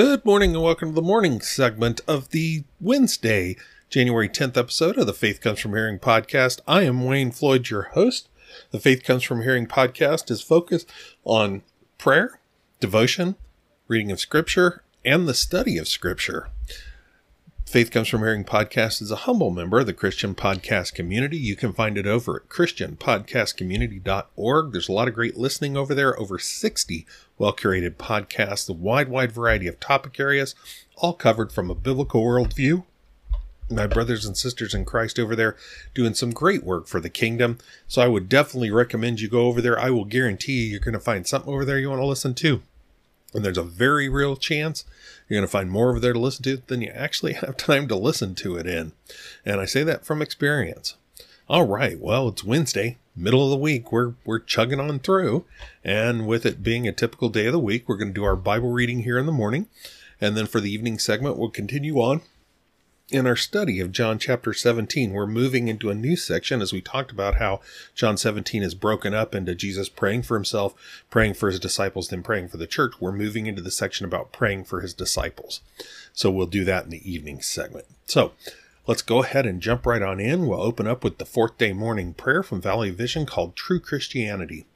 Good morning and welcome to the morning segment of the Wednesday, January 10th episode of the Faith Comes From Hearing podcast. I am Wayne Floyd, your host. The Faith Comes From Hearing podcast is focused on prayer, devotion, reading of scripture, and the study of scripture. Faith Comes From Hearing podcast is a humble member of the Christian podcast community. You can find it over at christianpodcastcommunity.org. There's a lot of great listening over there, over 60 well curated podcasts, a wide, wide variety of topic areas, all covered from a biblical worldview. My brothers and sisters in Christ over there doing some great work for the kingdom. So I would definitely recommend you go over there. I will guarantee you you're going to find something over there you want to listen to. And there's a very real chance you're going to find more over there to listen to than you actually have time to listen to it in. And I say that from experience. All right, well, it's Wednesday, middle of the week. We're we're chugging on through, and with it being a typical day of the week, we're going to do our Bible reading here in the morning, and then for the evening segment, we'll continue on in our study of John chapter 17, we're moving into a new section as we talked about how John 17 is broken up into Jesus praying for himself, praying for his disciples, then praying for the church. We're moving into the section about praying for his disciples. So we'll do that in the evening segment. So let's go ahead and jump right on in. We'll open up with the fourth day morning prayer from Valley Vision called True Christianity.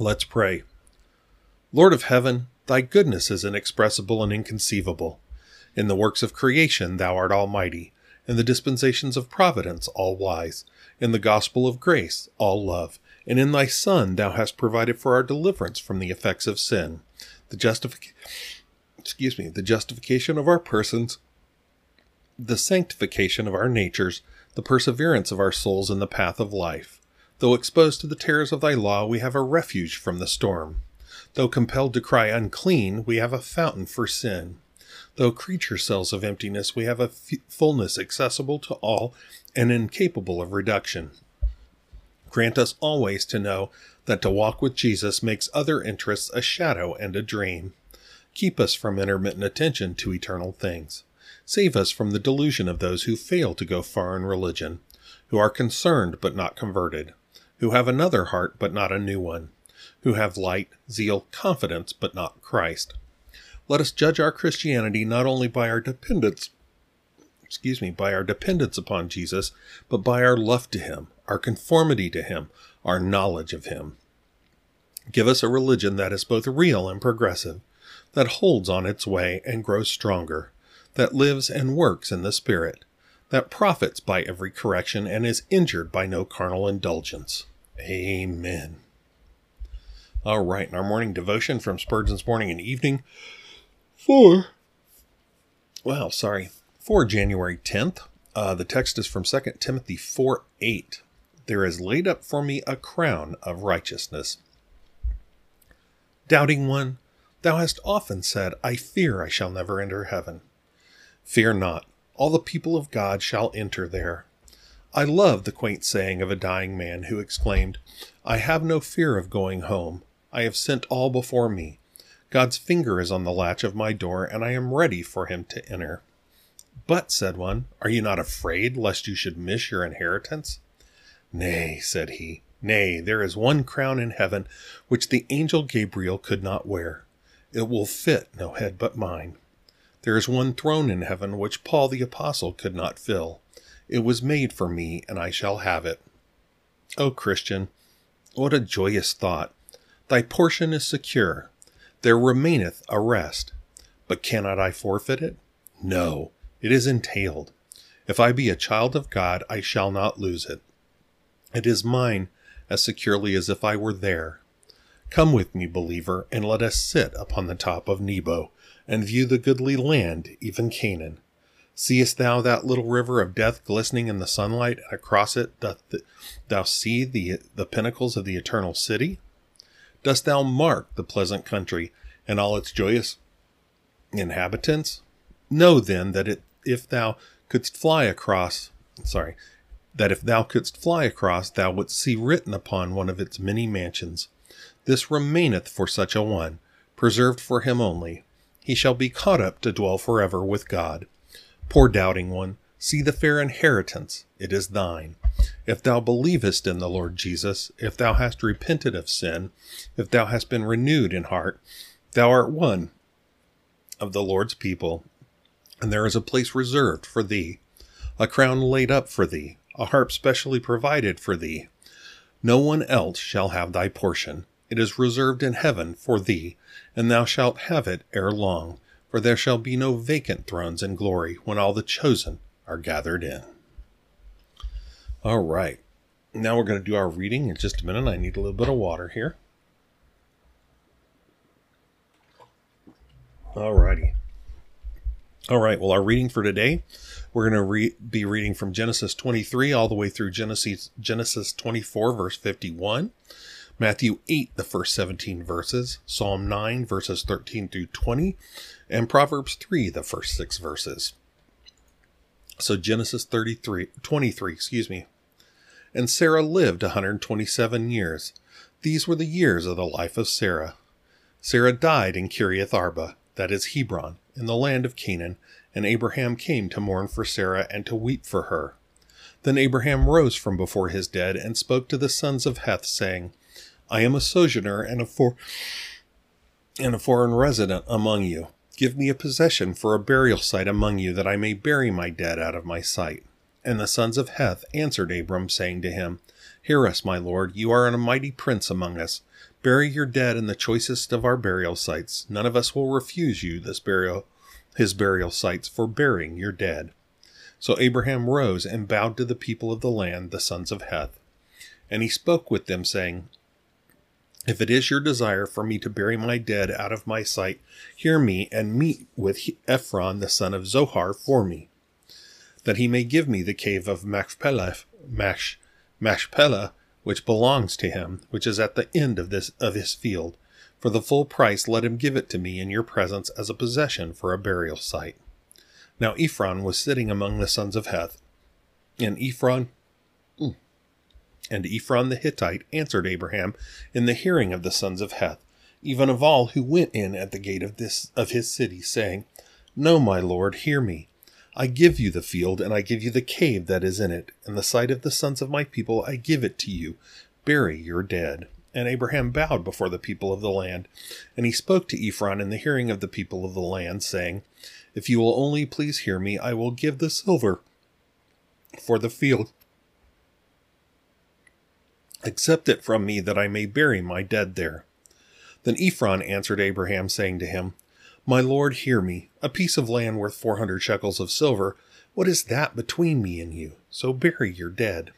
Let's pray. Lord of heaven, thy goodness is inexpressible and inconceivable. In the works of creation thou art almighty, in the dispensations of providence all wise, in the gospel of grace all love, and in thy Son thou hast provided for our deliverance from the effects of sin, the justification excuse me, the justification of our persons, the sanctification of our natures, the perseverance of our souls in the path of life. Though exposed to the terrors of thy law, we have a refuge from the storm. Though compelled to cry unclean, we have a fountain for sin. Though creature cells of emptiness, we have a f- fullness accessible to all and incapable of reduction. Grant us always to know that to walk with Jesus makes other interests a shadow and a dream. Keep us from intermittent attention to eternal things. Save us from the delusion of those who fail to go far in religion, who are concerned but not converted, who have another heart but not a new one, who have light, zeal, confidence but not Christ let us judge our Christianity not only by our dependence, excuse me, by our dependence upon Jesus, but by our love to him, our conformity to him, our knowledge of him. Give us a religion that is both real and progressive, that holds on its way and grows stronger, that lives and works in the Spirit, that profits by every correction and is injured by no carnal indulgence. Amen. All right, in our morning devotion from Spurgeon's Morning and Evening, for, well, sorry, for January 10th. Uh, the text is from 2 Timothy 4 8. There is laid up for me a crown of righteousness. Doubting one, thou hast often said, I fear I shall never enter heaven. Fear not, all the people of God shall enter there. I love the quaint saying of a dying man who exclaimed, I have no fear of going home. I have sent all before me. God's finger is on the latch of my door, and I am ready for him to enter. But, said one, are you not afraid lest you should miss your inheritance? Nay, said he, nay, there is one crown in heaven which the angel Gabriel could not wear. It will fit no head but mine. There is one throne in heaven which Paul the apostle could not fill. It was made for me, and I shall have it. O Christian, what a joyous thought! Thy portion is secure, there remaineth a rest. But cannot I forfeit it? No, it is entailed. If I be a child of God, I shall not lose it. It is mine as securely as if I were there. Come with me, believer, and let us sit upon the top of Nebo, and view the goodly land, even Canaan. Seest thou that little river of death glistening in the sunlight, and across it doth thou see the, the pinnacles of the eternal city? Dost thou mark the pleasant country and all its joyous inhabitants? Know then that it, if thou couldst fly across, sorry, that if thou couldst fly across, thou wouldst see written upon one of its many mansions, This remaineth for such a one, preserved for him only. He shall be caught up to dwell forever with God. Poor doubting one, see the fair inheritance, it is thine. If thou believest in the Lord Jesus, if thou hast repented of sin, if thou hast been renewed in heart, thou art one of the Lord's people, and there is a place reserved for thee, a crown laid up for thee, a harp specially provided for thee. No one else shall have thy portion. It is reserved in heaven for thee, and thou shalt have it ere long, for there shall be no vacant thrones in glory when all the chosen are gathered in. All right. Now we're going to do our reading in just a minute. I need a little bit of water here. All righty. All right. Well, our reading for today, we're going to re- be reading from Genesis 23 all the way through Genesis Genesis 24 verse 51, Matthew 8 the first 17 verses, Psalm 9 verses 13 through 20, and Proverbs 3 the first 6 verses. So Genesis 33 23, excuse me. And Sarah lived 127 years. These were the years of the life of Sarah. Sarah died in Kiriath Arba that is Hebron, in the land of Canaan, and Abraham came to mourn for Sarah and to weep for her. Then Abraham rose from before his dead and spoke to the sons of Heth, saying, I am a sojourner and a, for- and a foreign resident among you. Give me a possession for a burial site among you, that I may bury my dead out of my sight. And the sons of Heth answered Abram, saying to him, Hear us, my lord, you are a mighty prince among us. Bury your dead in the choicest of our burial sites. None of us will refuse you this burial, his burial sites for burying your dead. So Abraham rose and bowed to the people of the land, the sons of Heth. And he spoke with them, saying, If it is your desire for me to bury my dead out of my sight, hear me and meet with Ephron the son of Zohar for me, that he may give me the cave of Machpelah, Mach, Machpelah which belongs to him, which is at the end of this of his field. For the full price let him give it to me in your presence as a possession for a burial site. Now Ephron was sitting among the sons of Heth, and Ephron and Ephron the Hittite answered Abraham in the hearing of the sons of Heth, even of all who went in at the gate of this of his city, saying, No, my lord, hear me. I give you the field, and I give you the cave that is in it. In the sight of the sons of my people, I give it to you. Bury your dead. And Abraham bowed before the people of the land. And he spoke to Ephron in the hearing of the people of the land, saying, If you will only please hear me, I will give the silver for the field. Accept it from me, that I may bury my dead there. Then Ephron answered Abraham, saying to him, my lord, hear me. A piece of land worth four hundred shekels of silver. What is that between me and you? So bury your dead.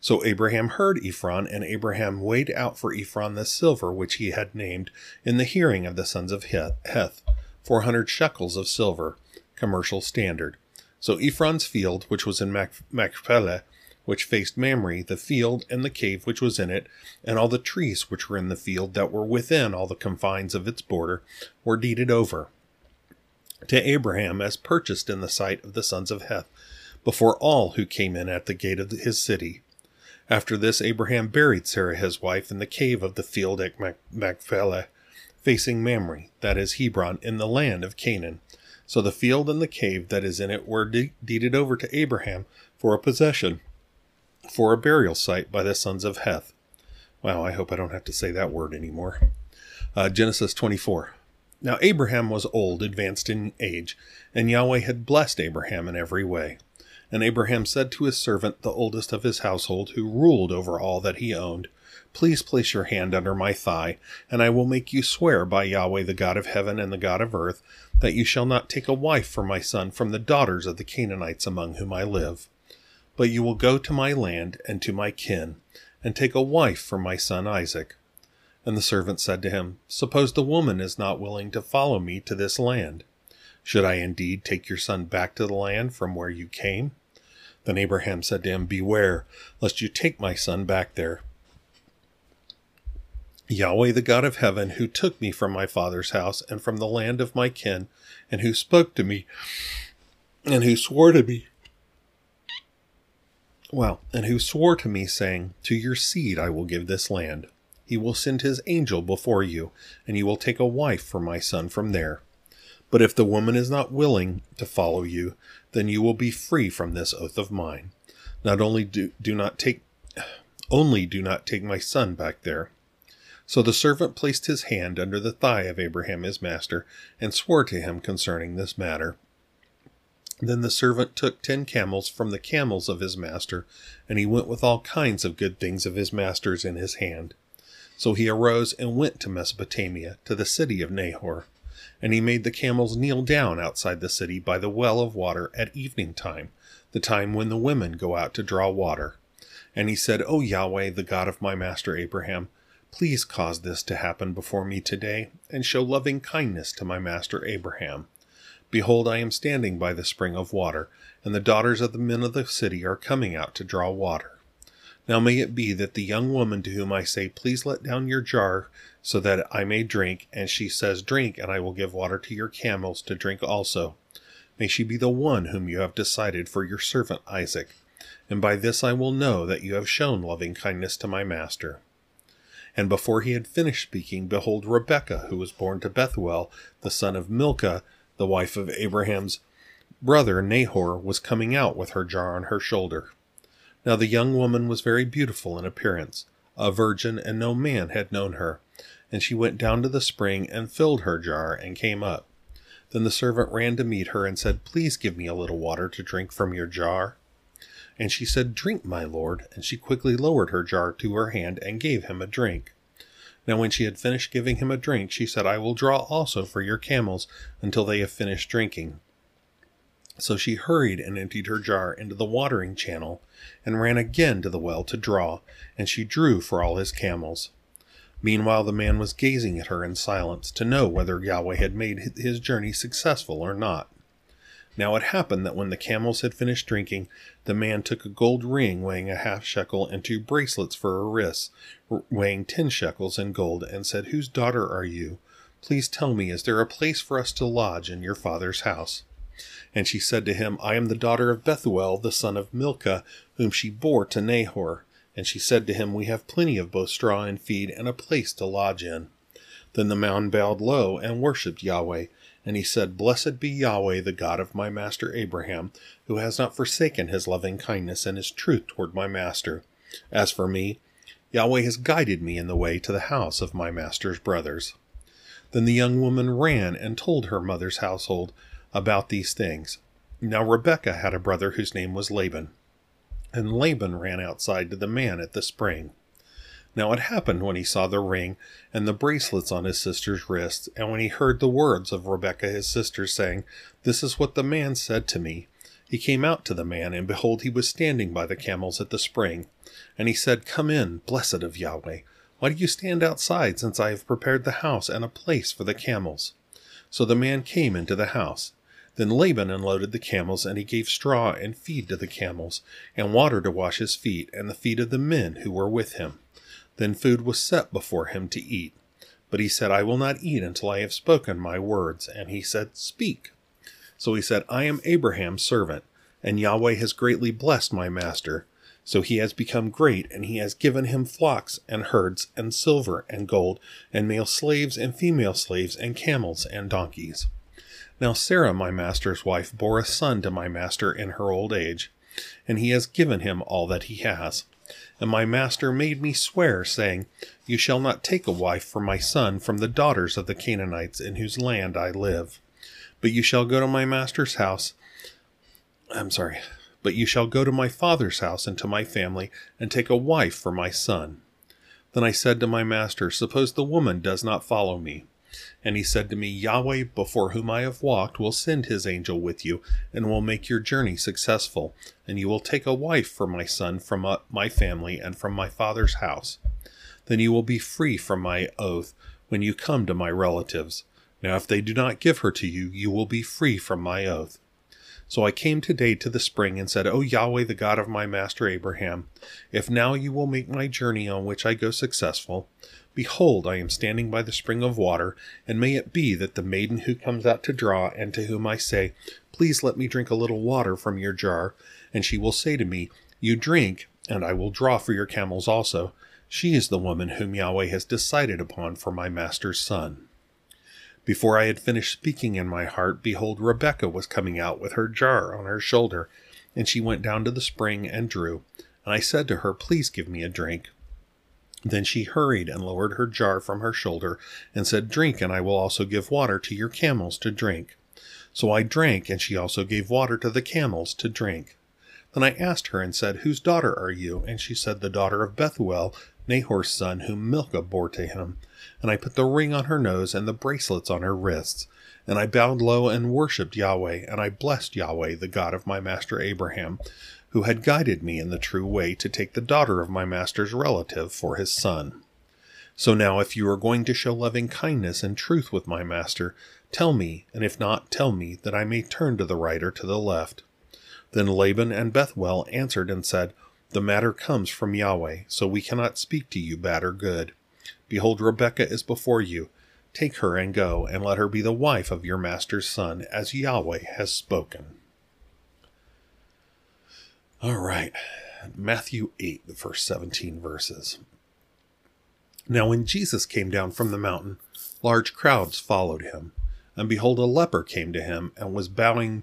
So Abraham heard Ephron, and Abraham weighed out for Ephron the silver which he had named in the hearing of the sons of Heth, four hundred shekels of silver, commercial standard. So Ephron's field, which was in Machpelah, which faced Mamre, the field and the cave which was in it, and all the trees which were in the field that were within all the confines of its border, were deeded over to Abraham as purchased in the sight of the sons of Heth, before all who came in at the gate of his city. After this, Abraham buried Sarah his wife in the cave of the field at Machpelah, facing Mamre, that is Hebron, in the land of Canaan. So the field and the cave that is in it were de- deeded over to Abraham for a possession for a burial site by the sons of Heth. Wow, I hope I don't have to say that word anymore. Uh, Genesis 24. Now Abraham was old, advanced in age, and Yahweh had blessed Abraham in every way. And Abraham said to his servant, the oldest of his household, who ruled over all that he owned, Please place your hand under my thigh, and I will make you swear by Yahweh, the God of heaven and the God of earth, that you shall not take a wife for my son from the daughters of the Canaanites among whom I live. But you will go to my land and to my kin, and take a wife for my son Isaac. And the servant said to him, Suppose the woman is not willing to follow me to this land. Should I indeed take your son back to the land from where you came? Then Abraham said to him, Beware, lest you take my son back there. Yahweh, the God of heaven, who took me from my father's house and from the land of my kin, and who spoke to me, and who swore to me, well, and who swore to me, saying, To your seed I will give this land. He will send his angel before you, and you will take a wife for my son from there. But if the woman is not willing to follow you, then you will be free from this oath of mine. Not only do, do not take only do not take my son back there. So the servant placed his hand under the thigh of Abraham his master, and swore to him concerning this matter. Then the servant took ten camels from the camels of his master, and he went with all kinds of good things of his master's in his hand. So he arose and went to Mesopotamia, to the city of Nahor. And he made the camels kneel down outside the city by the well of water at evening time, the time when the women go out to draw water. And he said, O Yahweh, the God of my master Abraham, please cause this to happen before me today, and show loving kindness to my master Abraham. Behold, I am standing by the spring of water, and the daughters of the men of the city are coming out to draw water. Now may it be that the young woman to whom I say, Please let down your jar so that I may drink, and she says, Drink, and I will give water to your camels to drink also. May she be the one whom you have decided for your servant Isaac. And by this I will know that you have shown loving kindness to my master. And before he had finished speaking, behold, Rebekah, who was born to Bethuel, the son of Milcah, the wife of Abraham's brother Nahor, was coming out with her jar on her shoulder. Now the young woman was very beautiful in appearance, a virgin, and no man had known her. And she went down to the spring and filled her jar and came up. Then the servant ran to meet her and said, Please give me a little water to drink from your jar. And she said, Drink, my lord. And she quickly lowered her jar to her hand and gave him a drink. Now, when she had finished giving him a drink, she said, I will draw also for your camels until they have finished drinking. So she hurried and emptied her jar into the watering channel, and ran again to the well to draw, and she drew for all his camels. Meanwhile, the man was gazing at her in silence to know whether Yahweh had made his journey successful or not. Now it happened that when the camels had finished drinking, the man took a gold ring weighing a half shekel and two bracelets for her wrists, weighing ten shekels in gold, and said, Whose daughter are you? Please tell me, is there a place for us to lodge in your father's house? And she said to him, I am the daughter of Bethuel, the son of Milcah, whom she bore to Nahor. And she said to him, We have plenty of both straw and feed, and a place to lodge in. Then the man bowed low and worshipped Yahweh. And he said, Blessed be Yahweh, the God of my master Abraham, who has not forsaken his loving kindness and his truth toward my master. As for me, Yahweh has guided me in the way to the house of my master's brothers. Then the young woman ran and told her mother's household about these things. Now Rebekah had a brother whose name was Laban. And Laban ran outside to the man at the spring. Now it happened when he saw the ring and the bracelets on his sister's wrists, and when he heard the words of Rebekah his sister, saying, This is what the man said to me. He came out to the man, and behold, he was standing by the camels at the spring. And he said, Come in, blessed of Yahweh. Why do you stand outside, since I have prepared the house and a place for the camels? So the man came into the house. Then Laban unloaded the camels, and he gave straw and feed to the camels, and water to wash his feet, and the feet of the men who were with him. Then food was set before him to eat. But he said, I will not eat until I have spoken my words. And he said, Speak. So he said, I am Abraham's servant, and Yahweh has greatly blessed my master. So he has become great, and he has given him flocks and herds, and silver and gold, and male slaves and female slaves, and camels and donkeys. Now Sarah, my master's wife, bore a son to my master in her old age, and he has given him all that he has. And my master made me swear, saying, You shall not take a wife for my son from the daughters of the Canaanites in whose land I live. But you shall go to my master's house. I'm sorry. But you shall go to my father's house and to my family, and take a wife for my son. Then I said to my master, Suppose the woman does not follow me. And he said to me, Yahweh, before whom I have walked, will send his angel with you, and will make your journey successful, and you will take a wife for my son from uh, my family and from my father's house. Then you will be free from my oath when you come to my relatives. Now, if they do not give her to you, you will be free from my oath. So I came today to the spring and said, O Yahweh, the God of my master Abraham, if now you will make my journey on which I go successful, Behold, I am standing by the spring of water, and may it be that the maiden who comes out to draw, and to whom I say, Please let me drink a little water from your jar, and she will say to me, You drink, and I will draw for your camels also. She is the woman whom Yahweh has decided upon for my master's son. Before I had finished speaking in my heart, behold, Rebekah was coming out with her jar on her shoulder, and she went down to the spring and drew. And I said to her, Please give me a drink. Then she hurried and lowered her jar from her shoulder and said, Drink, and I will also give water to your camels to drink. So I drank, and she also gave water to the camels to drink. Then I asked her and said, Whose daughter are you? And she said, The daughter of Bethuel, Nahor's son, whom Milcah bore to him. And I put the ring on her nose and the bracelets on her wrists. And I bowed low and worshipped Yahweh, and I blessed Yahweh, the God of my master Abraham, who had guided me in the true way to take the daughter of my master's relative for his son. So now, if you are going to show loving kindness and truth with my master, tell me, and if not, tell me, that I may turn to the right or to the left. Then Laban and Bethuel answered and said, The matter comes from Yahweh, so we cannot speak to you bad or good. Behold, Rebekah is before you. Take her and go, and let her be the wife of your master's son, as Yahweh has spoken. All right, Matthew 8, the first 17 verses. Now, when Jesus came down from the mountain, large crowds followed him. And behold, a leper came to him and was bowing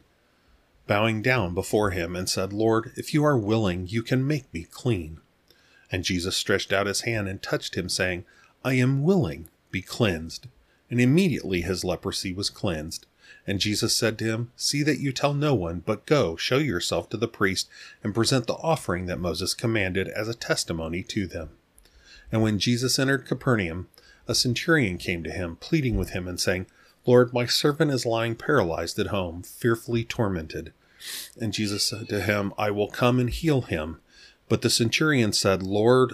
bowing down before him, and said, Lord, if you are willing, you can make me clean. And Jesus stretched out his hand and touched him, saying, I am willing, be cleansed. And immediately his leprosy was cleansed. And Jesus said to him, See that you tell no one, but go, show yourself to the priest, and present the offering that Moses commanded as a testimony to them. And when Jesus entered Capernaum, a centurion came to him, pleading with him, and saying, Lord, my servant is lying paralyzed at home, fearfully tormented. And Jesus said to him, I will come and heal him. But the centurion said, Lord,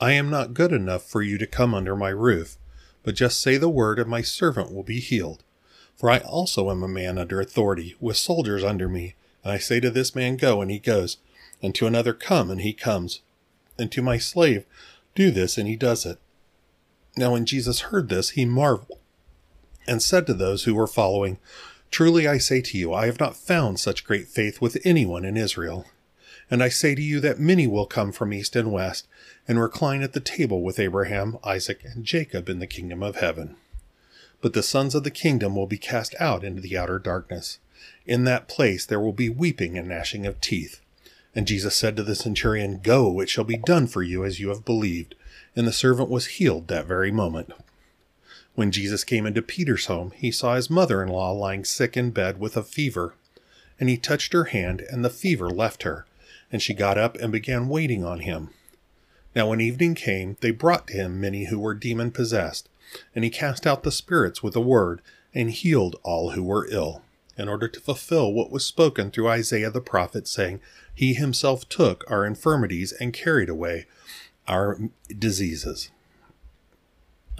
I am not good enough for you to come under my roof, but just say the word, and my servant will be healed. For I also am a man under authority, with soldiers under me. And I say to this man, Go, and he goes, and to another, Come, and he comes, and to my slave, Do this, and he does it. Now when Jesus heard this, he marveled and said to those who were following, Truly I say to you, I have not found such great faith with anyone in Israel. And I say to you that many will come from east and west, and recline at the table with Abraham, Isaac, and Jacob in the kingdom of heaven. But the sons of the kingdom will be cast out into the outer darkness. In that place there will be weeping and gnashing of teeth. And Jesus said to the centurion, Go, it shall be done for you as you have believed. And the servant was healed that very moment. When Jesus came into Peter's home, he saw his mother in law lying sick in bed with a fever. And he touched her hand, and the fever left her, and she got up and began waiting on him. Now, when evening came, they brought to him many who were demon possessed, and he cast out the spirits with a word, and healed all who were ill, in order to fulfill what was spoken through Isaiah the prophet, saying, He himself took our infirmities and carried away our diseases.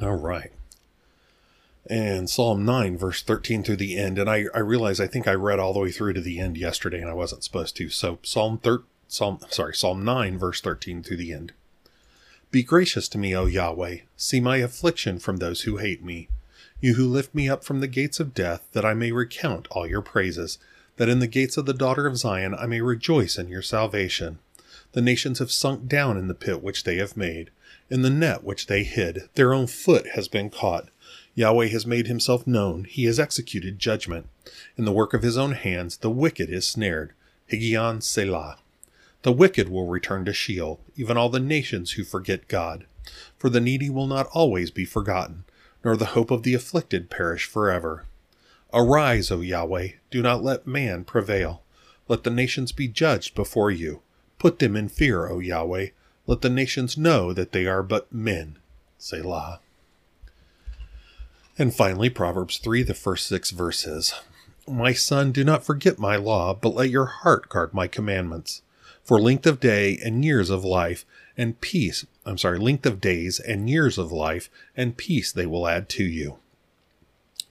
All right and Psalm 9, verse 13 through the end. And I, I realize I think I read all the way through to the end yesterday and I wasn't supposed to. So Psalm thir- Psalm sorry, Psalm 9, verse 13 through the end. Be gracious to me, O Yahweh. See my affliction from those who hate me. You who lift me up from the gates of death, that I may recount all your praises, that in the gates of the daughter of Zion I may rejoice in your salvation. The nations have sunk down in the pit which they have made, in the net which they hid. Their own foot has been caught. Yahweh has made himself known. He has executed judgment. In the work of his own hands, the wicked is snared. Higgaion Selah. The wicked will return to Sheol, even all the nations who forget God. For the needy will not always be forgotten, nor the hope of the afflicted perish forever. Arise, O Yahweh, do not let man prevail. Let the nations be judged before you. Put them in fear, O Yahweh. Let the nations know that they are but men. Selah. And finally, Proverbs 3, the first six verses. My son, do not forget my law, but let your heart guard my commandments. For length of day and years of life and peace, I'm sorry, length of days and years of life and peace they will add to you.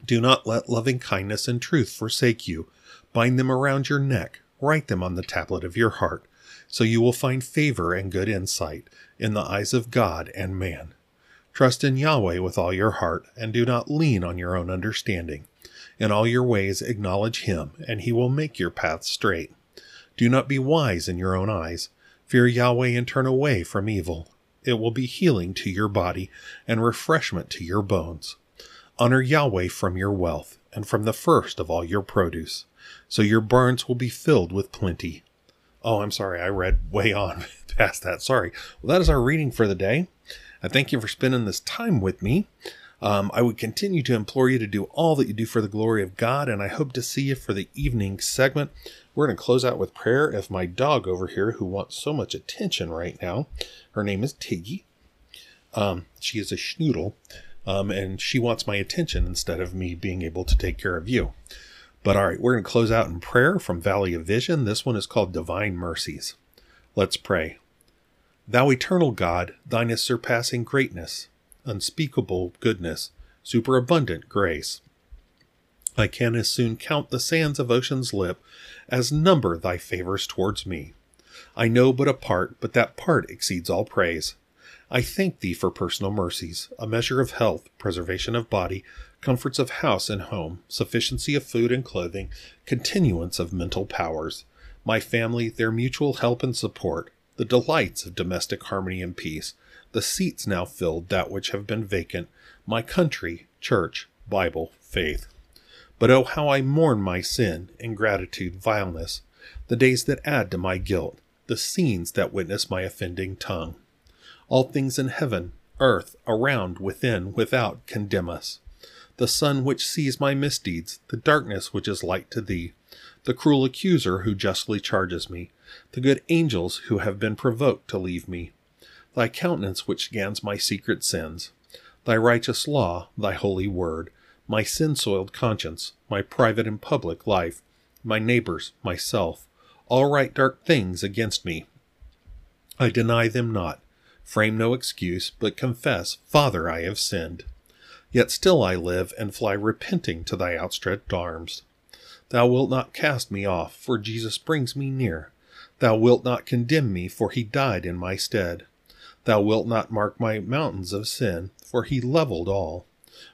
Do not let loving kindness and truth forsake you. Bind them around your neck, write them on the tablet of your heart, so you will find favor and good insight in the eyes of God and man. Trust in Yahweh with all your heart, and do not lean on your own understanding. In all your ways acknowledge him, and he will make your paths straight. Do not be wise in your own eyes. Fear Yahweh and turn away from evil. It will be healing to your body and refreshment to your bones. Honor Yahweh from your wealth and from the first of all your produce, so your barns will be filled with plenty. Oh, I'm sorry. I read way on past that. Sorry. Well, that is our reading for the day. I thank you for spending this time with me. Um, I would continue to implore you to do all that you do for the glory of God, and I hope to see you for the evening segment. We're going to close out with prayer. If my dog over here, who wants so much attention right now, her name is Tiggy. Um, she is a schnoodle, um, and she wants my attention instead of me being able to take care of you. But all right, we're going to close out in prayer from Valley of Vision. This one is called Divine Mercies. Let's pray. Thou eternal God, thine is surpassing greatness, unspeakable goodness, superabundant grace. I can as soon count the sands of ocean's lip as number thy favors towards me. I know but a part, but that part exceeds all praise. I thank thee for personal mercies, a measure of health, preservation of body, comforts of house and home, sufficiency of food and clothing, continuance of mental powers, my family, their mutual help and support, the delights of domestic harmony and peace, the seats now filled that which have been vacant, my country, church, Bible, faith. But oh, how I mourn my sin, ingratitude, vileness, the days that add to my guilt, the scenes that witness my offending tongue. All things in heaven, earth, around, within, without, condemn us. The sun which sees my misdeeds, the darkness which is light to thee, the cruel accuser who justly charges me, the good angels who have been provoked to leave me, thy countenance which scans my secret sins, thy righteous law, thy holy word, my sin soiled conscience, my private and public life, my neighbors, myself, all write dark things against me. I deny them not, frame no excuse, but confess, Father, I have sinned. Yet still I live and fly repenting to thy outstretched arms. Thou wilt not cast me off, for Jesus brings me near. Thou wilt not condemn me, for he died in my stead. Thou wilt not mark my mountains of sin, for he leveled all.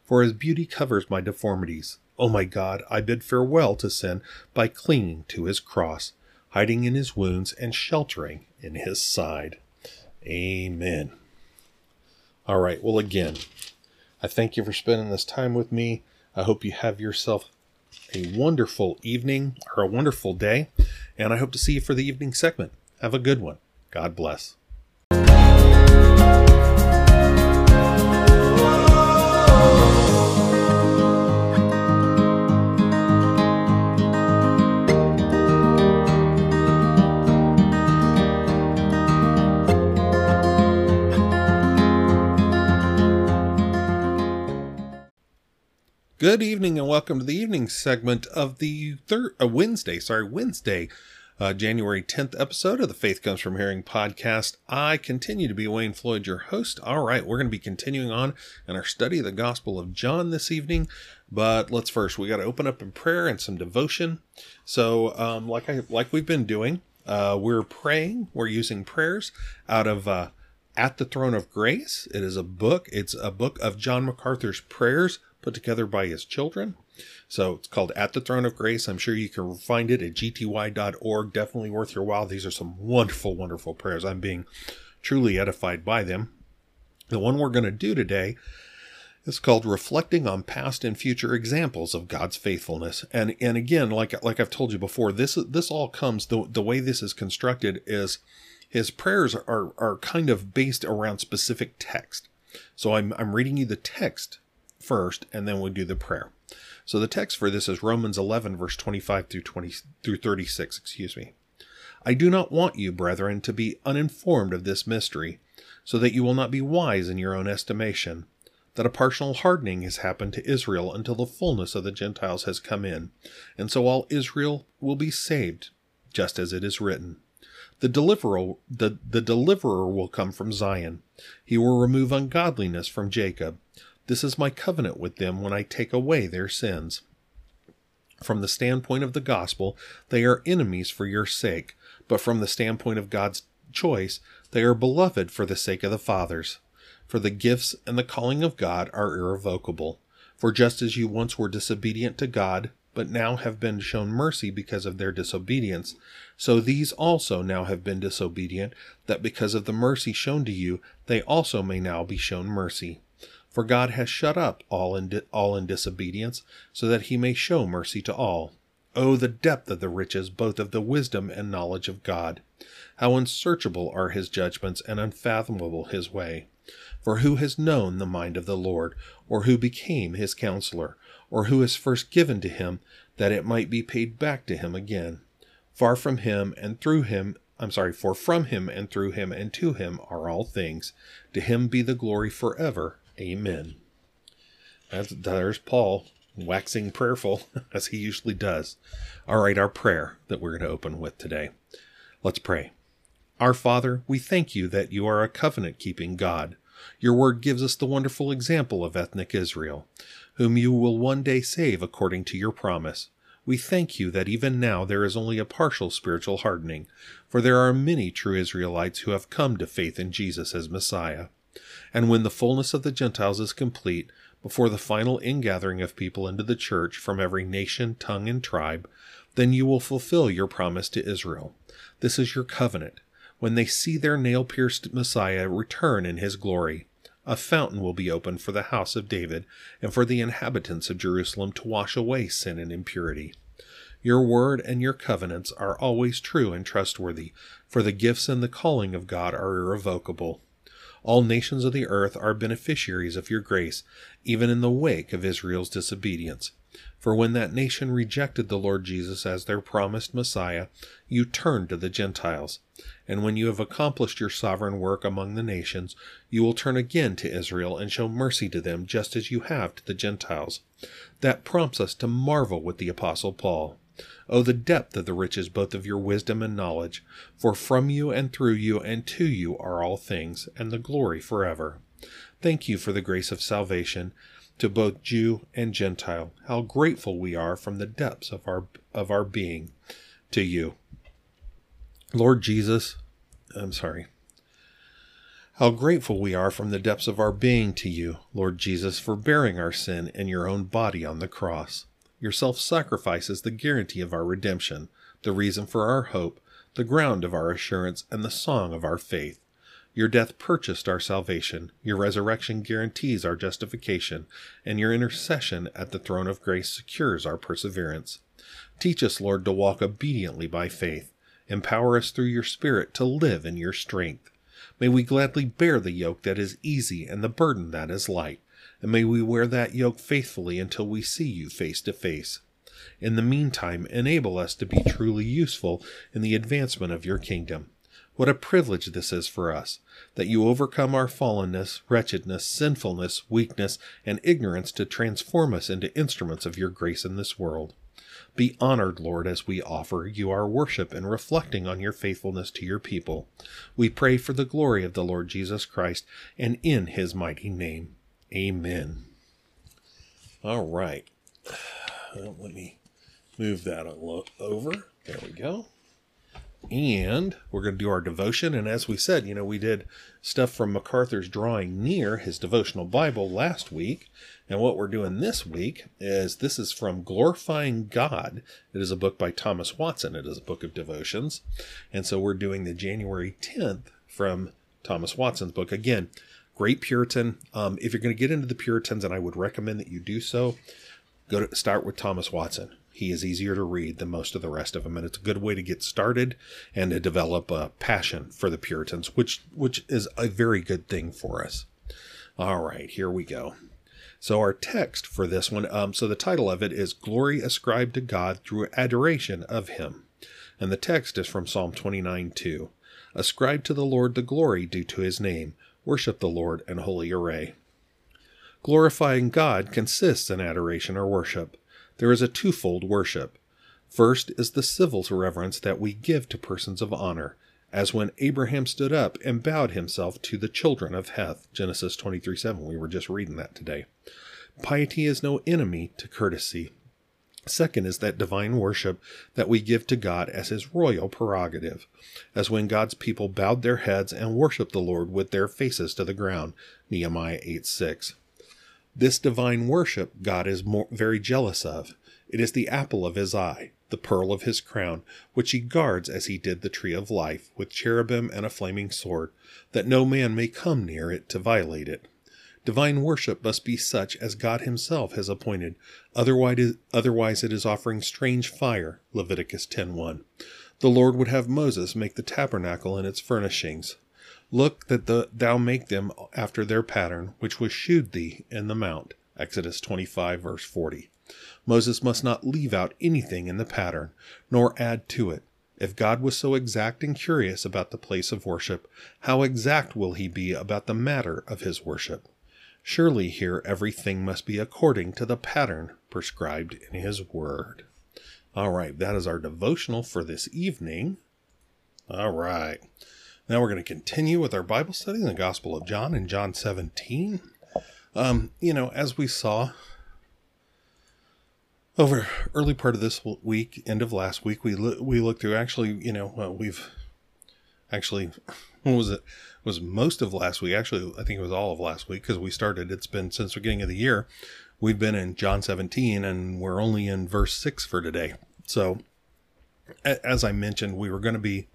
For his beauty covers my deformities. O my God, I bid farewell to sin by clinging to his cross, hiding in his wounds and sheltering in his side. Amen. All right. Well, again, I thank you for spending this time with me. I hope you have yourself a wonderful evening or a wonderful day. And I hope to see you for the evening segment. Have a good one. God bless. Good evening and welcome to the evening segment of the third uh, Wednesday, sorry, Wednesday, uh, January 10th episode of the Faith Comes From Hearing podcast. I continue to be Wayne Floyd, your host. All right, we're going to be continuing on in our study of the Gospel of John this evening, but let's first we got to open up in prayer and some devotion. So, um, like I like we've been doing, uh, we're praying. We're using prayers out of. Uh, at the Throne of Grace. It is a book. It's a book of John MacArthur's prayers put together by his children. So it's called At the Throne of Grace. I'm sure you can find it at gty.org. Definitely worth your while. These are some wonderful, wonderful prayers. I'm being truly edified by them. The one we're going to do today is called Reflecting on Past and Future Examples of God's Faithfulness. And and again, like like I've told you before, this this all comes the the way this is constructed is his prayers are are kind of based around specific text. So I'm I'm reading you the text first, and then we'll do the prayer. So the text for this is Romans 11, verse 25 through 20 through 36. Excuse me. I do not want you, brethren, to be uninformed of this mystery, so that you will not be wise in your own estimation. That a partial hardening has happened to Israel until the fullness of the Gentiles has come in, and so all Israel will be saved, just as it is written. The deliverer, the, the deliverer will come from Zion. He will remove ungodliness from Jacob. This is my covenant with them when I take away their sins. From the standpoint of the gospel, they are enemies for your sake, but from the standpoint of God's choice, they are beloved for the sake of the fathers. For the gifts and the calling of God are irrevocable. For just as you once were disobedient to God, but now have been shown mercy because of their disobedience, so these also now have been disobedient, that because of the mercy shown to you, they also may now be shown mercy. For God has shut up all in, di- all in disobedience, so that he may show mercy to all. Oh, the depth of the riches both of the wisdom and knowledge of God! How unsearchable are his judgments and unfathomable his way! For who has known the mind of the Lord, or who became his counselor, or who is first given to him that it might be paid back to him again? Far from him and through him I'm sorry, for from him and through him and to him are all things. To him be the glory forever. Amen. That's, there's Paul waxing prayerful as he usually does. All right, our prayer that we're going to open with today. Let's pray. Our Father, we thank you that you are a covenant keeping God. Your word gives us the wonderful example of ethnic Israel, whom you will one day save according to your promise. We thank you that even now there is only a partial spiritual hardening, for there are many true Israelites who have come to faith in Jesus as Messiah. And when the fullness of the Gentiles is complete, before the final ingathering of people into the church from every nation, tongue, and tribe, then you will fulfill your promise to Israel. This is your covenant. When they see their nail pierced Messiah return in his glory, a fountain will be opened for the house of David and for the inhabitants of Jerusalem to wash away sin and impurity. Your word and your covenants are always true and trustworthy, for the gifts and the calling of God are irrevocable. All nations of the earth are beneficiaries of your grace, even in the wake of Israel's disobedience. For when that nation rejected the Lord Jesus as their promised Messiah, you turned to the Gentiles. And when you have accomplished your sovereign work among the nations, you will turn again to Israel and show mercy to them just as you have to the Gentiles. That prompts us to marvel with the Apostle Paul. Oh, the depth of the riches both of your wisdom and knowledge! For from you and through you and to you are all things, and the glory forever. Thank you for the grace of salvation to both Jew and Gentile. How grateful we are from the depths of our of our being to you. Lord Jesus, I'm sorry. How grateful we are from the depths of our being to you, Lord Jesus, for bearing our sin in your own body on the cross. Your self sacrifice is the guarantee of our redemption, the reason for our hope, the ground of our assurance, and the song of our faith. Your death purchased our salvation, your resurrection guarantees our justification, and your intercession at the throne of grace secures our perseverance. Teach us, Lord, to walk obediently by faith. Empower us through your Spirit to live in your strength. May we gladly bear the yoke that is easy and the burden that is light, and may we wear that yoke faithfully until we see you face to face. In the meantime, enable us to be truly useful in the advancement of your kingdom. What a privilege this is for us, that you overcome our fallenness, wretchedness, sinfulness, weakness, and ignorance to transform us into instruments of your grace in this world. Be honored, Lord, as we offer you our worship and reflecting on your faithfulness to your people. We pray for the glory of the Lord Jesus Christ and in his mighty name. Amen. All right. Well, let me move that over. There we go and we're going to do our devotion. And as we said, you know, we did stuff from MacArthur's Drawing Near, his devotional Bible, last week. And what we're doing this week is this is from Glorifying God. It is a book by Thomas Watson, it is a book of devotions. And so we're doing the January 10th from Thomas Watson's book. Again, great Puritan. Um, if you're going to get into the Puritans, and I would recommend that you do so, go to start with Thomas Watson he is easier to read than most of the rest of them, and it's a good way to get started and to develop a passion for the Puritans, which which is a very good thing for us. All right, here we go. So our text for this one, um, so the title of it is "Glory Ascribed to God Through Adoration of Him," and the text is from Psalm 29 2. Ascribe to the Lord the glory due to His name. Worship the Lord in holy array. Glorifying God consists in adoration or worship there is a twofold worship. First is the civil reverence that we give to persons of honor, as when Abraham stood up and bowed himself to the children of Heth. Genesis 23 7. We were just reading that today. Piety is no enemy to courtesy. Second is that divine worship that we give to God as his royal prerogative, as when God's people bowed their heads and worshiped the Lord with their faces to the ground. Nehemiah 8 6. This divine worship God is more, very jealous of. It is the apple of his eye, the pearl of his crown, which he guards as he did the tree of life, with cherubim and a flaming sword, that no man may come near it to violate it. Divine worship must be such as God himself has appointed. Otherwise, otherwise it is offering strange fire. Leviticus 10.1. The Lord would have Moses make the tabernacle and its furnishings. Look that the, thou make them after their pattern, which was shewed thee in the mount. Exodus 25 verse 40. Moses must not leave out anything in the pattern, nor add to it. If God was so exact and curious about the place of worship, how exact will he be about the matter of his worship? Surely here everything must be according to the pattern prescribed in his word. All right, that is our devotional for this evening. All right. Now we're going to continue with our Bible study in the Gospel of John in John 17. Um, you know, as we saw over early part of this week, end of last week, we lo- we looked through. Actually, you know, uh, we've actually was it? it? Was most of last week? Actually, I think it was all of last week because we started. It's been since the beginning of the year. We've been in John 17, and we're only in verse six for today. So, as I mentioned, we were going to be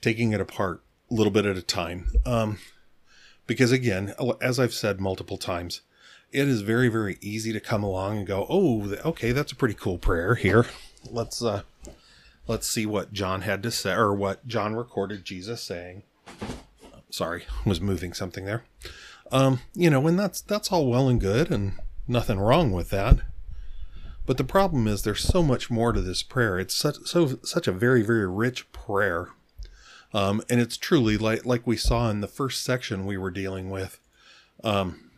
taking it apart a little bit at a time. Um, because again, as I've said multiple times, it is very very easy to come along and go oh okay that's a pretty cool prayer here let's uh let's see what john had to say or what john recorded jesus saying sorry was moving something there. Um you know and that's that's all well and good and nothing wrong with that. But the problem is there's so much more to this prayer. It's such so such a very very rich prayer. Um and it's truly like like we saw in the first section we were dealing with um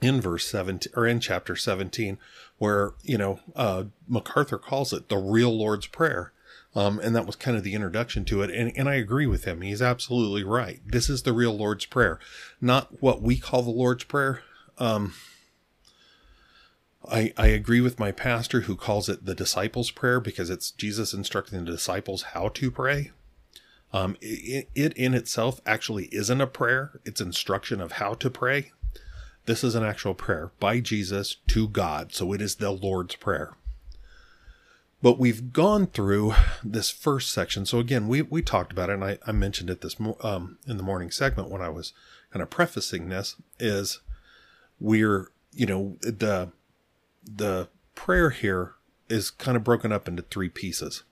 in verse 17 or in chapter 17 where you know uh, macarthur calls it the real lord's prayer um, and that was kind of the introduction to it. And, and i agree with him. He's absolutely right. This is the real lord's prayer not what we call the lord's prayer. Um, I, I agree with my pastor who calls it the disciples prayer because it's jesus instructing the disciples how to pray. Um, it, it in itself actually isn't a prayer. It's instruction of how to pray. This is an actual prayer by Jesus to God, so it is the Lord's Prayer. But we've gone through this first section. So again, we, we talked about it, and I, I mentioned it this um, in the morning segment when I was kind of prefacing this. Is we're you know the the prayer here is kind of broken up into three pieces.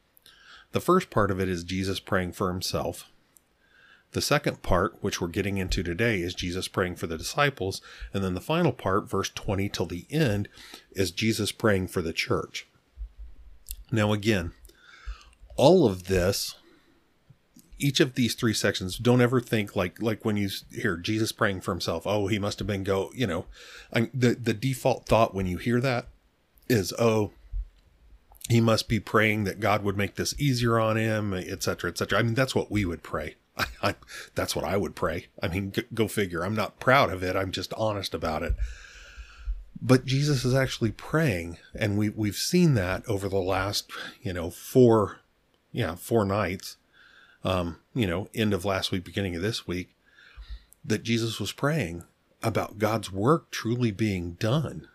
The first part of it is Jesus praying for himself. The second part, which we're getting into today, is Jesus praying for the disciples. And then the final part, verse 20 till the end, is Jesus praying for the church. Now, again, all of this, each of these three sections, don't ever think like like when you hear Jesus praying for himself. Oh, he must have been go. You know, I, the the default thought when you hear that is, oh, he must be praying that God would make this easier on him, etc., etc. I mean, that's what we would pray. I, I, that's what I would pray. I mean, go figure. I'm not proud of it. I'm just honest about it. But Jesus is actually praying, and we we've seen that over the last, you know, four, yeah, four nights. Um, you know, end of last week, beginning of this week, that Jesus was praying about God's work truly being done.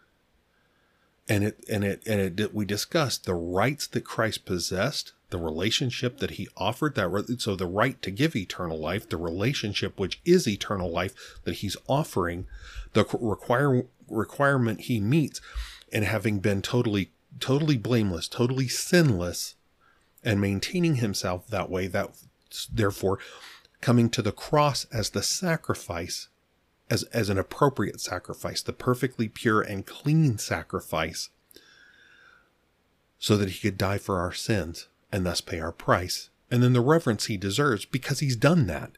And it and it and it we discussed the rights that Christ possessed the relationship that he offered that so the right to give eternal life the relationship which is eternal life that he's offering the require requirement he meets and having been totally totally blameless totally sinless and maintaining himself that way that therefore coming to the cross as the sacrifice as as an appropriate sacrifice the perfectly pure and clean sacrifice so that he could die for our sins and thus pay our price, and then the reverence he deserves because he's done that.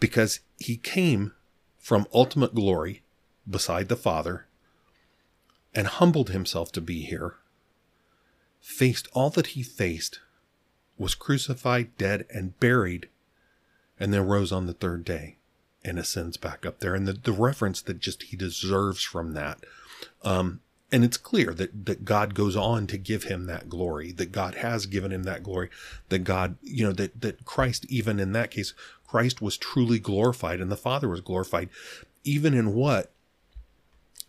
Because he came from ultimate glory beside the Father and humbled himself to be here, faced all that he faced, was crucified, dead, and buried, and then rose on the third day and ascends back up there. And the, the reverence that just he deserves from that um, and it's clear that, that God goes on to give him that glory, that God has given him that glory, that God, you know, that, that Christ, even in that case, Christ was truly glorified and the Father was glorified, even in what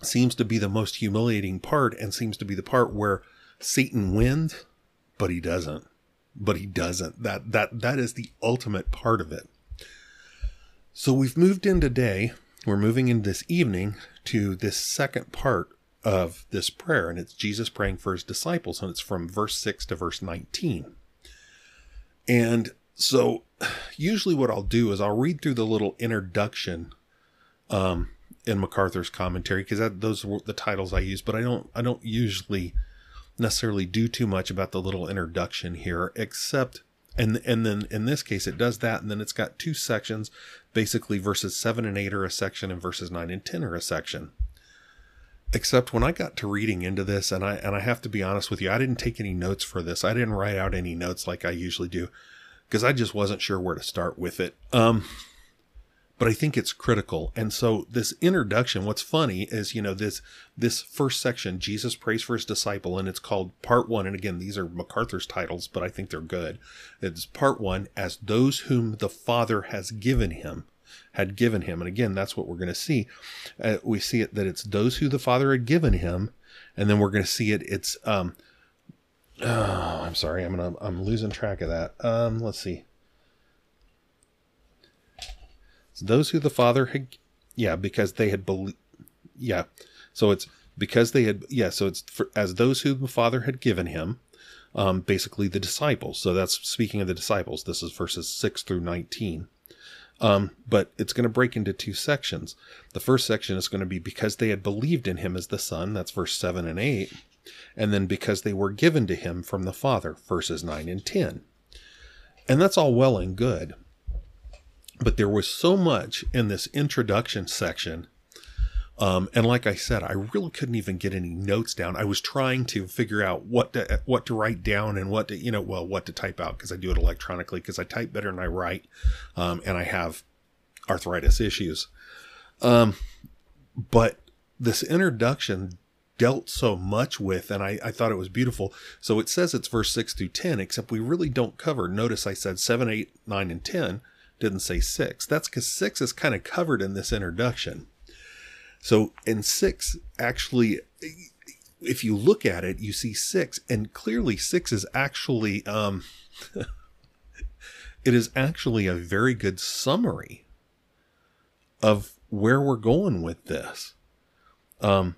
seems to be the most humiliating part and seems to be the part where Satan wins, but he doesn't. But he doesn't. That that that is the ultimate part of it. So we've moved in today we're moving in this evening to this second part of this prayer, and it's Jesus praying for his disciples, and it's from verse 6 to verse 19. And so, usually, what I'll do is I'll read through the little introduction um, in MacArthur's commentary because those were the titles I use, but I don't I don't usually necessarily do too much about the little introduction here, except and and then in this case it does that, and then it's got two sections, basically verses seven and eight are a section, and verses nine and ten are a section. Except when I got to reading into this, and I and I have to be honest with you, I didn't take any notes for this. I didn't write out any notes like I usually do, because I just wasn't sure where to start with it. Um, but I think it's critical. And so this introduction, what's funny is, you know, this this first section, Jesus prays for his disciple, and it's called part one. And again, these are MacArthur's titles, but I think they're good. It's part one, as those whom the Father has given him had given him. And again, that's what we're going to see. Uh, we see it that it's those who the Father had given him, and then we're going to see it. It's um. Oh, I'm sorry. I'm gonna. I'm losing track of that. Um. Let's see. Those who the Father had, yeah, because they had believed, yeah. So it's because they had, yeah. So it's for, as those who the Father had given him, um, basically the disciples. So that's speaking of the disciples. This is verses six through nineteen. Um, but it's going to break into two sections. The first section is going to be because they had believed in him as the Son, that's verse 7 and 8, and then because they were given to him from the Father, verses 9 and 10. And that's all well and good. But there was so much in this introduction section. Um, and like I said, I really couldn't even get any notes down. I was trying to figure out what to what to write down and what to you know well what to type out because I do it electronically because I type better than I write, um, and I have arthritis issues. Um, but this introduction dealt so much with, and I, I thought it was beautiful. So it says it's verse 6 through 10, except we really don't cover. Notice I said 7, 8, 9, and 10 didn't say six. That's because six is kind of covered in this introduction. So in six, actually, if you look at it, you see six, and clearly six is actually um, it is actually a very good summary of where we're going with this. Um,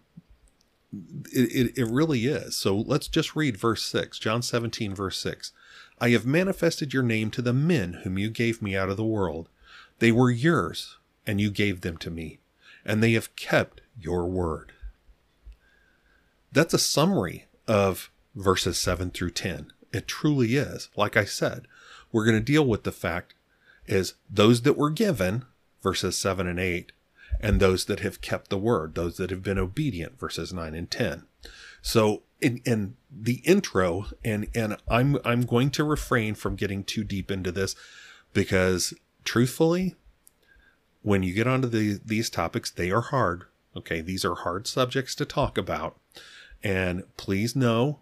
it, it, it really is. So let's just read verse 6, John 17, verse 6. I have manifested your name to the men whom you gave me out of the world. They were yours, and you gave them to me, and they have kept your word. That's a summary of verses 7 through 10. It truly is. Like I said, we're going to deal with the fact is those that were given, verses 7 and 8, and those that have kept the word, those that have been obedient, verses 9 and 10. So in, in the intro, and and I'm I'm going to refrain from getting too deep into this because truthfully, when you get onto the, these topics, they are hard. Okay, these are hard subjects to talk about, and please know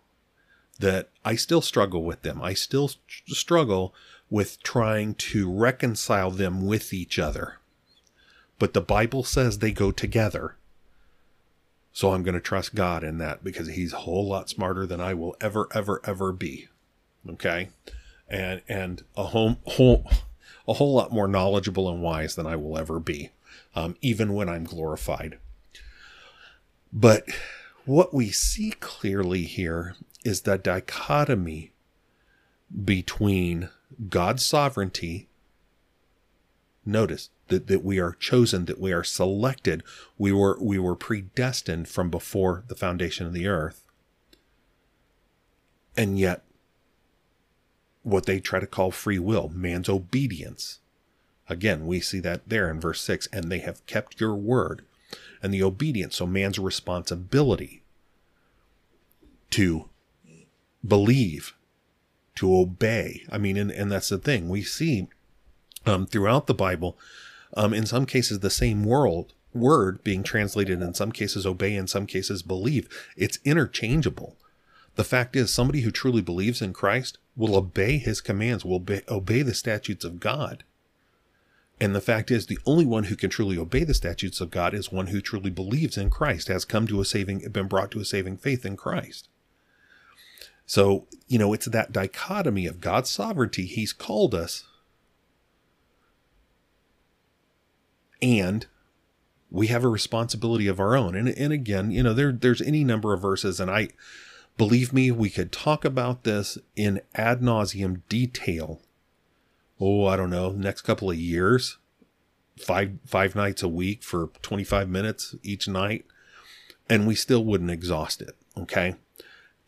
that I still struggle with them. I still struggle with trying to reconcile them with each other. But the Bible says they go together. So I'm going to trust God in that because he's a whole lot smarter than I will ever, ever, ever be. Okay. And, and a whole, whole, a whole lot more knowledgeable and wise than I will ever be, um, even when I'm glorified. But what we see clearly here is the dichotomy between God's sovereignty. Notice that, that we are chosen, that we are selected. We were, we were predestined from before the foundation of the earth. And yet, what they try to call free will, man's obedience. Again, we see that there in verse 6 and they have kept your word. And the obedience, so man's responsibility to believe, to obey. I mean, and, and that's the thing. We see um, throughout the Bible um, in some cases, the same world word being translated in some cases obey, in some cases believe. It's interchangeable. The fact is, somebody who truly believes in Christ will obey his commands, will be, obey the statutes of God. And the fact is, the only one who can truly obey the statutes of God is one who truly believes in Christ, has come to a saving, been brought to a saving faith in Christ. So, you know, it's that dichotomy of God's sovereignty. He's called us and we have a responsibility of our own. And, and again, you know, there, there's any number of verses, and I believe me, we could talk about this in ad nauseum detail. Oh, I don't know, next couple of years, five five nights a week for 25 minutes each night, and we still wouldn't exhaust it. Okay.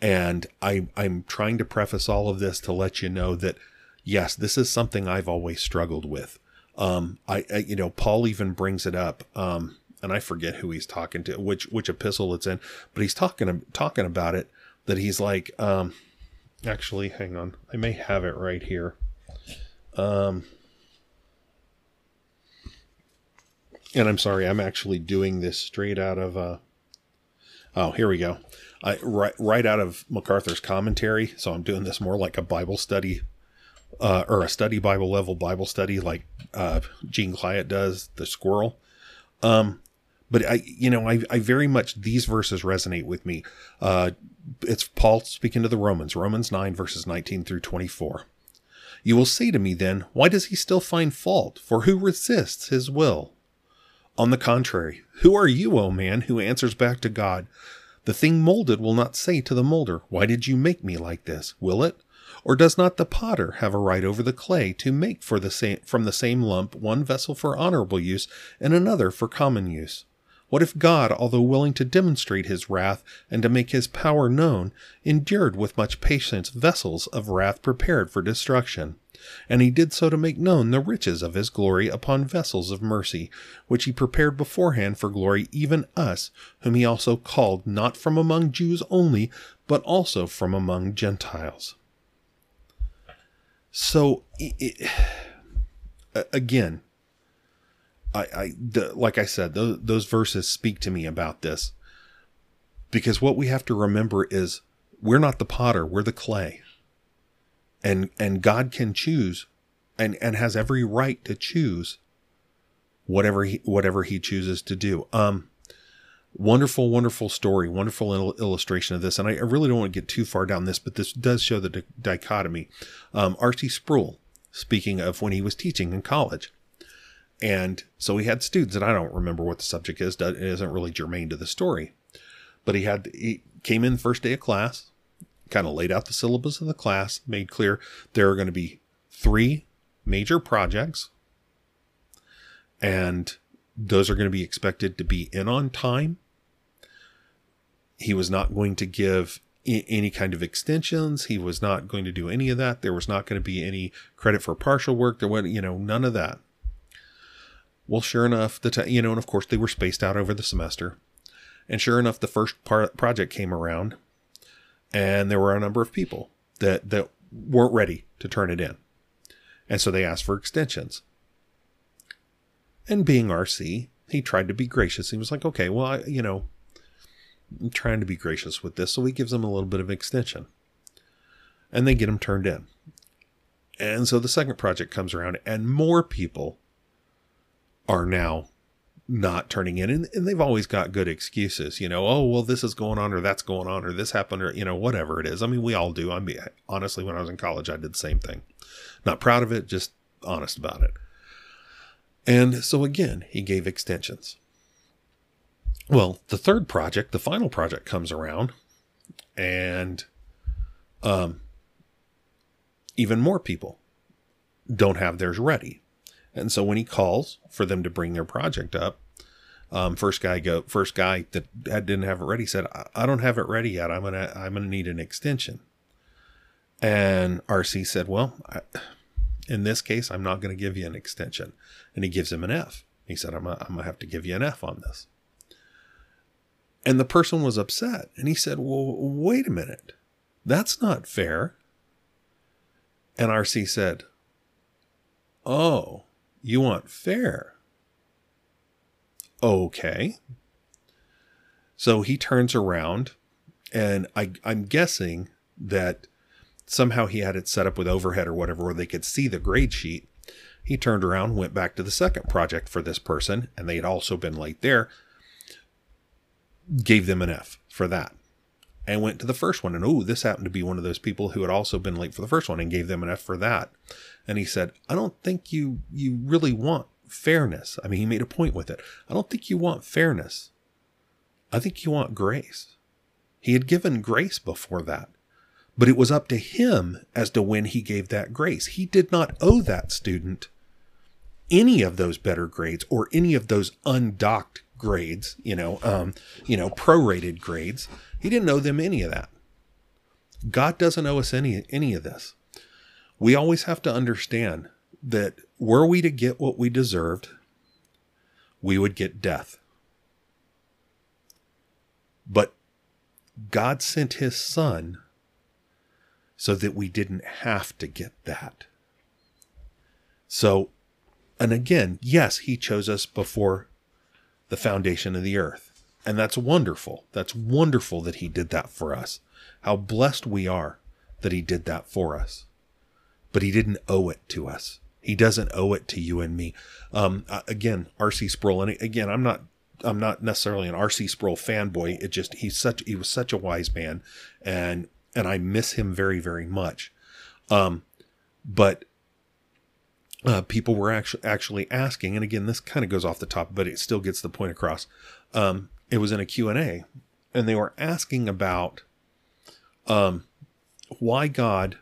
And I, I'm trying to preface all of this to let you know that yes, this is something I've always struggled with. Um, I, I, you know, Paul even brings it up. Um, and I forget who he's talking to, which, which epistle it's in, but he's talking, talking about it that he's like, um, actually, hang on. I may have it right here. Um, and I'm sorry, I'm actually doing this straight out of, uh, oh, here we go. I, right, right out of MacArthur's commentary. So I'm doing this more like a Bible study uh, or a study Bible level Bible study like uh, Gene Clyott does, the squirrel. Um, but I, you know, I, I very much these verses resonate with me. Uh, it's Paul speaking to the Romans, Romans 9, verses 19 through 24. You will say to me then, why does he still find fault? For who resists his will? On the contrary, who are you, O man, who answers back to God? The thing molded will not say to the molder, Why did you make me like this? Will it? Or does not the potter have a right over the clay to make for the same, from the same lump one vessel for honorable use and another for common use? What if God, although willing to demonstrate his wrath and to make his power known, endured with much patience vessels of wrath prepared for destruction? And he did so to make known the riches of his glory upon vessels of mercy, which he prepared beforehand for glory, even us, whom he also called not from among Jews only, but also from among Gentiles. So it, again, I, I the, like I said, those, those verses speak to me about this because what we have to remember is we're not the potter, we're the clay. And and God can choose and and has every right to choose whatever he whatever he chooses to do. Um wonderful, wonderful story, wonderful il- illustration of this. And I, I, really don't want to get too far down this, but this does show the di- dichotomy. Um, R.C. Sproul, speaking of when he was teaching in college. And so he had students, and I don't remember what the subject is. It isn't really germane to the story. But he had, he came in first day of class, kind of laid out the syllabus of the class, made clear there are going to be three major projects. And those are going to be expected to be in on time he was not going to give I- any kind of extensions. He was not going to do any of that. There was not going to be any credit for partial work. There was, you know, none of that. Well, sure enough, the you know, and of course they were spaced out over the semester. And sure enough, the first part project came around, and there were a number of people that that weren't ready to turn it in, and so they asked for extensions. And being RC, he tried to be gracious. He was like, "Okay, well, I, you know, trying to be gracious with this, so he gives them a little bit of extension. And they get them turned in. And so the second project comes around, and more people are now not turning in. And, and, they've always got good excuses, you know, oh, well, this is going on, or that's going on, or this happened, or, you know, whatever it is. I mean, we all do. I mean, honestly, when I was in college, I did the same thing. Not proud of it, just honest about it. And so again, he gave extensions. Well, the third project, the final project comes around and um, even more people don't have theirs ready. And so when he calls for them to bring their project up, um, first guy go first guy that didn't have it ready said, I, I don't have it ready yet. I'm gonna I'm gonna need an extension. And RC said, well, I, in this case, I'm not going to give you an extension. And he gives him an F. He said, I'm going to have to give you an F on this. And the person was upset. And he said, Well, wait a minute. That's not fair. And RC said, Oh, you want fair? Okay. So he turns around, and I, I'm guessing that somehow he had it set up with overhead or whatever where they could see the grade sheet. He turned around, went back to the second project for this person, and they had also been late there gave them an F for that. And went to the first one, and oh, this happened to be one of those people who had also been late for the first one, and gave them an F for that. And he said, "I don't think you you really want fairness. I mean, he made a point with it. I don't think you want fairness. I think you want grace. He had given grace before that, but it was up to him as to when he gave that grace. He did not owe that student any of those better grades or any of those undocked grades, you know, um, you know, prorated grades. He didn't owe them any of that. God doesn't owe us any any of this. We always have to understand that were we to get what we deserved, we would get death. But God sent his son so that we didn't have to get that. So, and again, yes, he chose us before the foundation of the earth. And that's wonderful. That's wonderful that he did that for us. How blessed we are that he did that for us. But he didn't owe it to us. He doesn't owe it to you and me. Um, uh, again, R.C. Sproul, and again, I'm not, I'm not necessarily an R.C. Sproul fanboy. It just he's such, he was such a wise man, and and I miss him very, very much. Um, but uh, people were actually actually asking, and again, this kind of goes off the top, but it still gets the point across. Um, it was in a Q and A, and they were asking about um, why God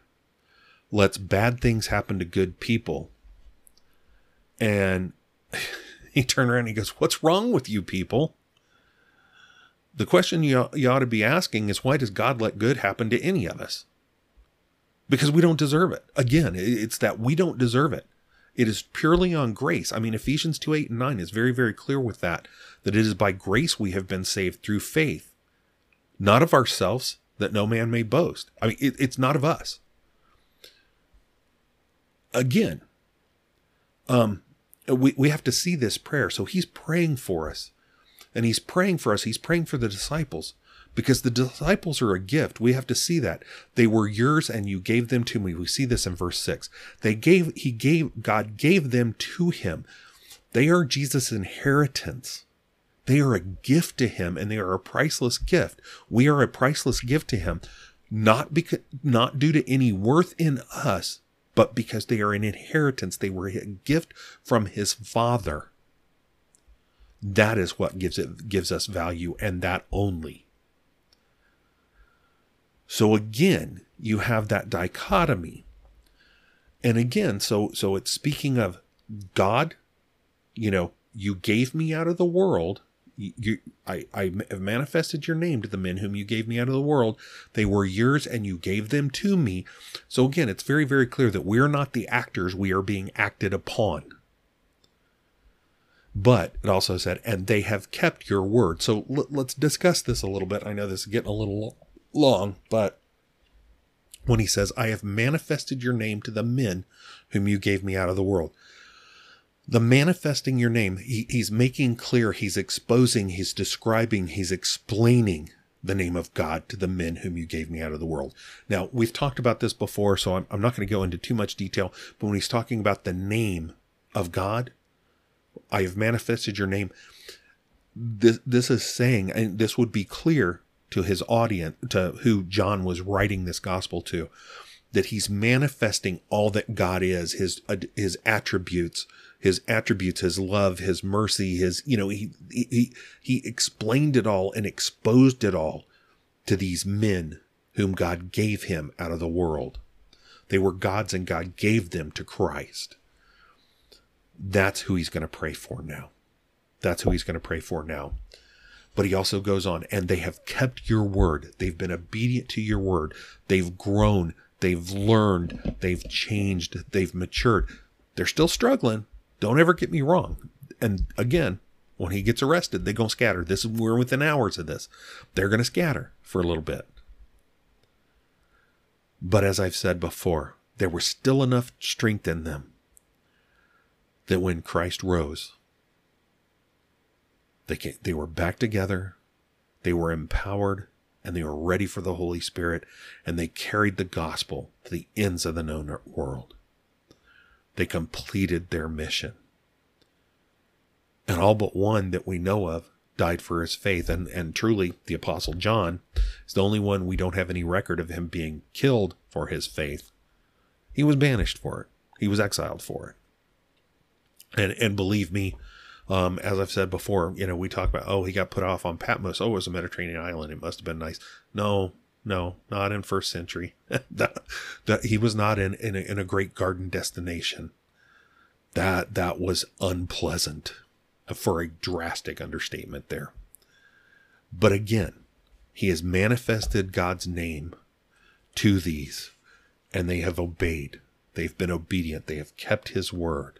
lets bad things happen to good people. And he turned around and he goes, What's wrong with you people? The question you, you ought to be asking is why does God let good happen to any of us? Because we don't deserve it. Again, it's that we don't deserve it. It is purely on grace. I mean, Ephesians 2 8 and 9 is very, very clear with that, that it is by grace we have been saved through faith, not of ourselves, that no man may boast. I mean, it, it's not of us again, um, we, we have to see this prayer. So he's praying for us. And he's praying for us. He's praying for the disciples because the disciples are a gift. We have to see that. They were yours and you gave them to me. We see this in verse 6. They gave, he gave, God gave them to him. They are Jesus' inheritance. They are a gift to him and they are a priceless gift. We are a priceless gift to him, not because, not due to any worth in us, but because they are an inheritance, they were a gift from his father. That is what gives it gives us value, and that only. So again, you have that dichotomy. And again, so so it's speaking of God, you know, you gave me out of the world, you, I, I have manifested your name to the men whom you gave me out of the world. They were yours and you gave them to me. So again, it's very, very clear that we're not the actors. We are being acted upon. But it also said, and they have kept your word. So l- let's discuss this a little bit. I know this is getting a little long, but when he says, I have manifested your name to the men whom you gave me out of the world the manifesting your name, he, he's making clear, he's exposing, he's describing, he's explaining the name of God to the men whom you gave me out of the world. Now, we've talked about this before, so I'm, I'm not going to go into too much detail, but when he's talking about the name of God, I have manifested your name. This, this is saying, and this would be clear to his audience, to who John was writing this gospel to, that he's manifesting all that God is, his, his attributes, his attributes, his love, his mercy, his, you know, he, he, he explained it all and exposed it all to these men whom God gave him out of the world. They were God's and God gave them to Christ. That's who he's going to pray for now. That's who he's going to pray for now. But he also goes on, and they have kept your word. They've been obedient to your word. They've grown. They've learned. They've changed. They've matured. They're still struggling. Don't ever get me wrong. And again, when he gets arrested, they're going to scatter. This is, we're within hours of this. They're going to scatter for a little bit. But as I've said before, there was still enough strength in them that when Christ rose, they, came, they were back together, they were empowered, and they were ready for the Holy Spirit, and they carried the gospel to the ends of the known world. They completed their mission. And all but one that we know of died for his faith. And, and truly, the Apostle John is the only one we don't have any record of him being killed for his faith. He was banished for it, he was exiled for it. And and believe me, um, as I've said before, you know, we talk about oh he got put off on Patmos. Oh, it was a Mediterranean island. It must have been nice. No, no, not in first century. that, that he was not in in a, in a great garden destination. That that was unpleasant, for a drastic understatement there. But again, he has manifested God's name to these, and they have obeyed. They've been obedient. They have kept his word.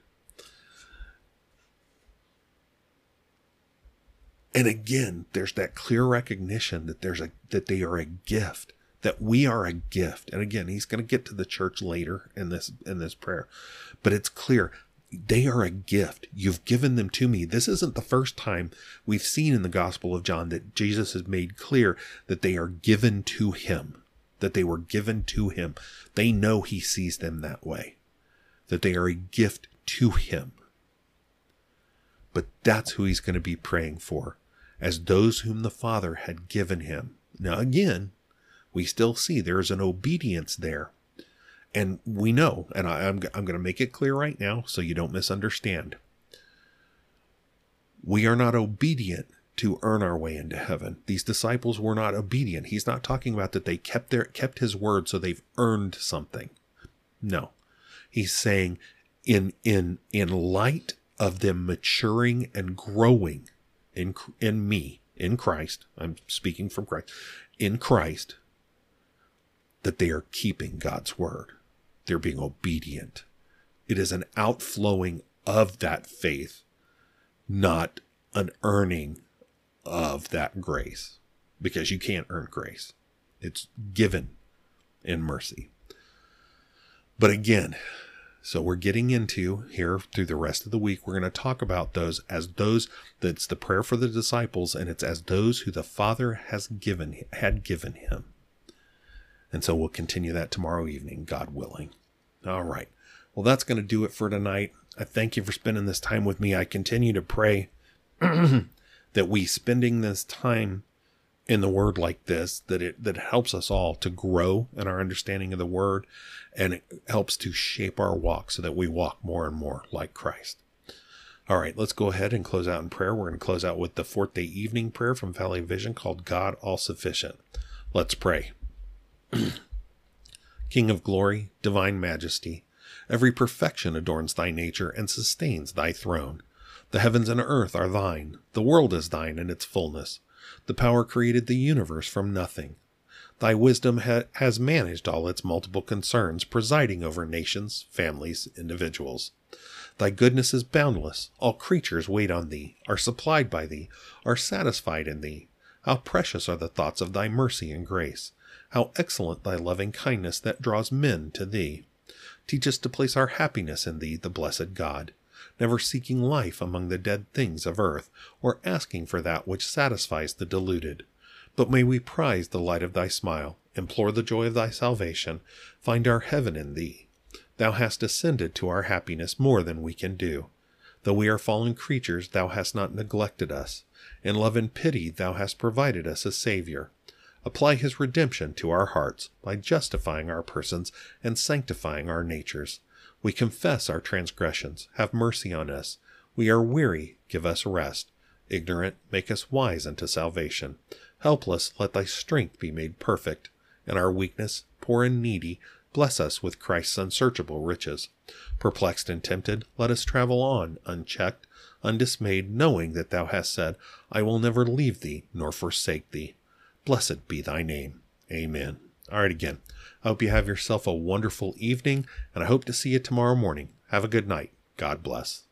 And again, there's that clear recognition that there's a that they are a gift, that we are a gift. And again, he's going to get to the church later in this in this prayer. But it's clear they are a gift. You've given them to me. This isn't the first time we've seen in the Gospel of John that Jesus has made clear that they are given to him, that they were given to him. They know he sees them that way, that they are a gift to him. But that's who he's going to be praying for, as those whom the Father had given him. Now, again, we still see there's an obedience there and we know, and I, am I'm, I'm going to make it clear right now so you don't misunderstand. We are not obedient to earn our way into heaven. These disciples were not obedient. He's not talking about that they kept their kept his word so they've earned something. No. He's saying in in in light of them maturing and growing in in me, in Christ, I'm speaking from Christ, in Christ that they are keeping God's word they're being obedient. It is an outflowing of that faith, not an earning of that grace, because you can't earn grace. It's given in mercy. But again, so we're getting into here through the rest of the week, we're going to talk about those as those that's the prayer for the disciples, and it's as those who the Father has given had given him. And so we'll continue that tomorrow evening, God willing. All right. Well, that's going to do it for tonight. I thank you for spending this time with me. I continue to pray that we spending this time in the word like this that it that helps us all to grow in our understanding of the word and it helps to shape our walk so that we walk more and more like Christ. All right, let's go ahead and close out in prayer. We're going to close out with the fourth day evening prayer from Valley Vision called God All Sufficient. Let's pray. King of glory, divine majesty, every perfection adorns thy nature and sustains thy throne. The heavens and earth are thine, the world is thine in its fullness. The power created the universe from nothing. Thy wisdom ha- has managed all its multiple concerns, presiding over nations, families, individuals. Thy goodness is boundless. All creatures wait on thee, are supplied by thee, are satisfied in thee. How precious are the thoughts of thy mercy and grace. How excellent thy loving kindness that draws men to thee. Teach us to place our happiness in thee, the blessed God, never seeking life among the dead things of earth, or asking for that which satisfies the deluded. But may we prize the light of thy smile, implore the joy of thy salvation, find our heaven in thee. Thou hast ascended to our happiness more than we can do. Though we are fallen creatures, thou hast not neglected us. In love and pity, thou hast provided us a Saviour apply his redemption to our hearts by justifying our persons and sanctifying our natures. We confess our transgressions, have mercy on us. We are weary, give us rest. Ignorant, make us wise unto salvation. Helpless, let thy strength be made perfect. In our weakness, poor and needy, bless us with Christ's unsearchable riches. Perplexed and tempted, let us travel on, unchecked, undismayed, knowing that thou hast said, I will never leave thee nor forsake thee. Blessed be thy name. Amen. All right, again, I hope you have yourself a wonderful evening, and I hope to see you tomorrow morning. Have a good night. God bless.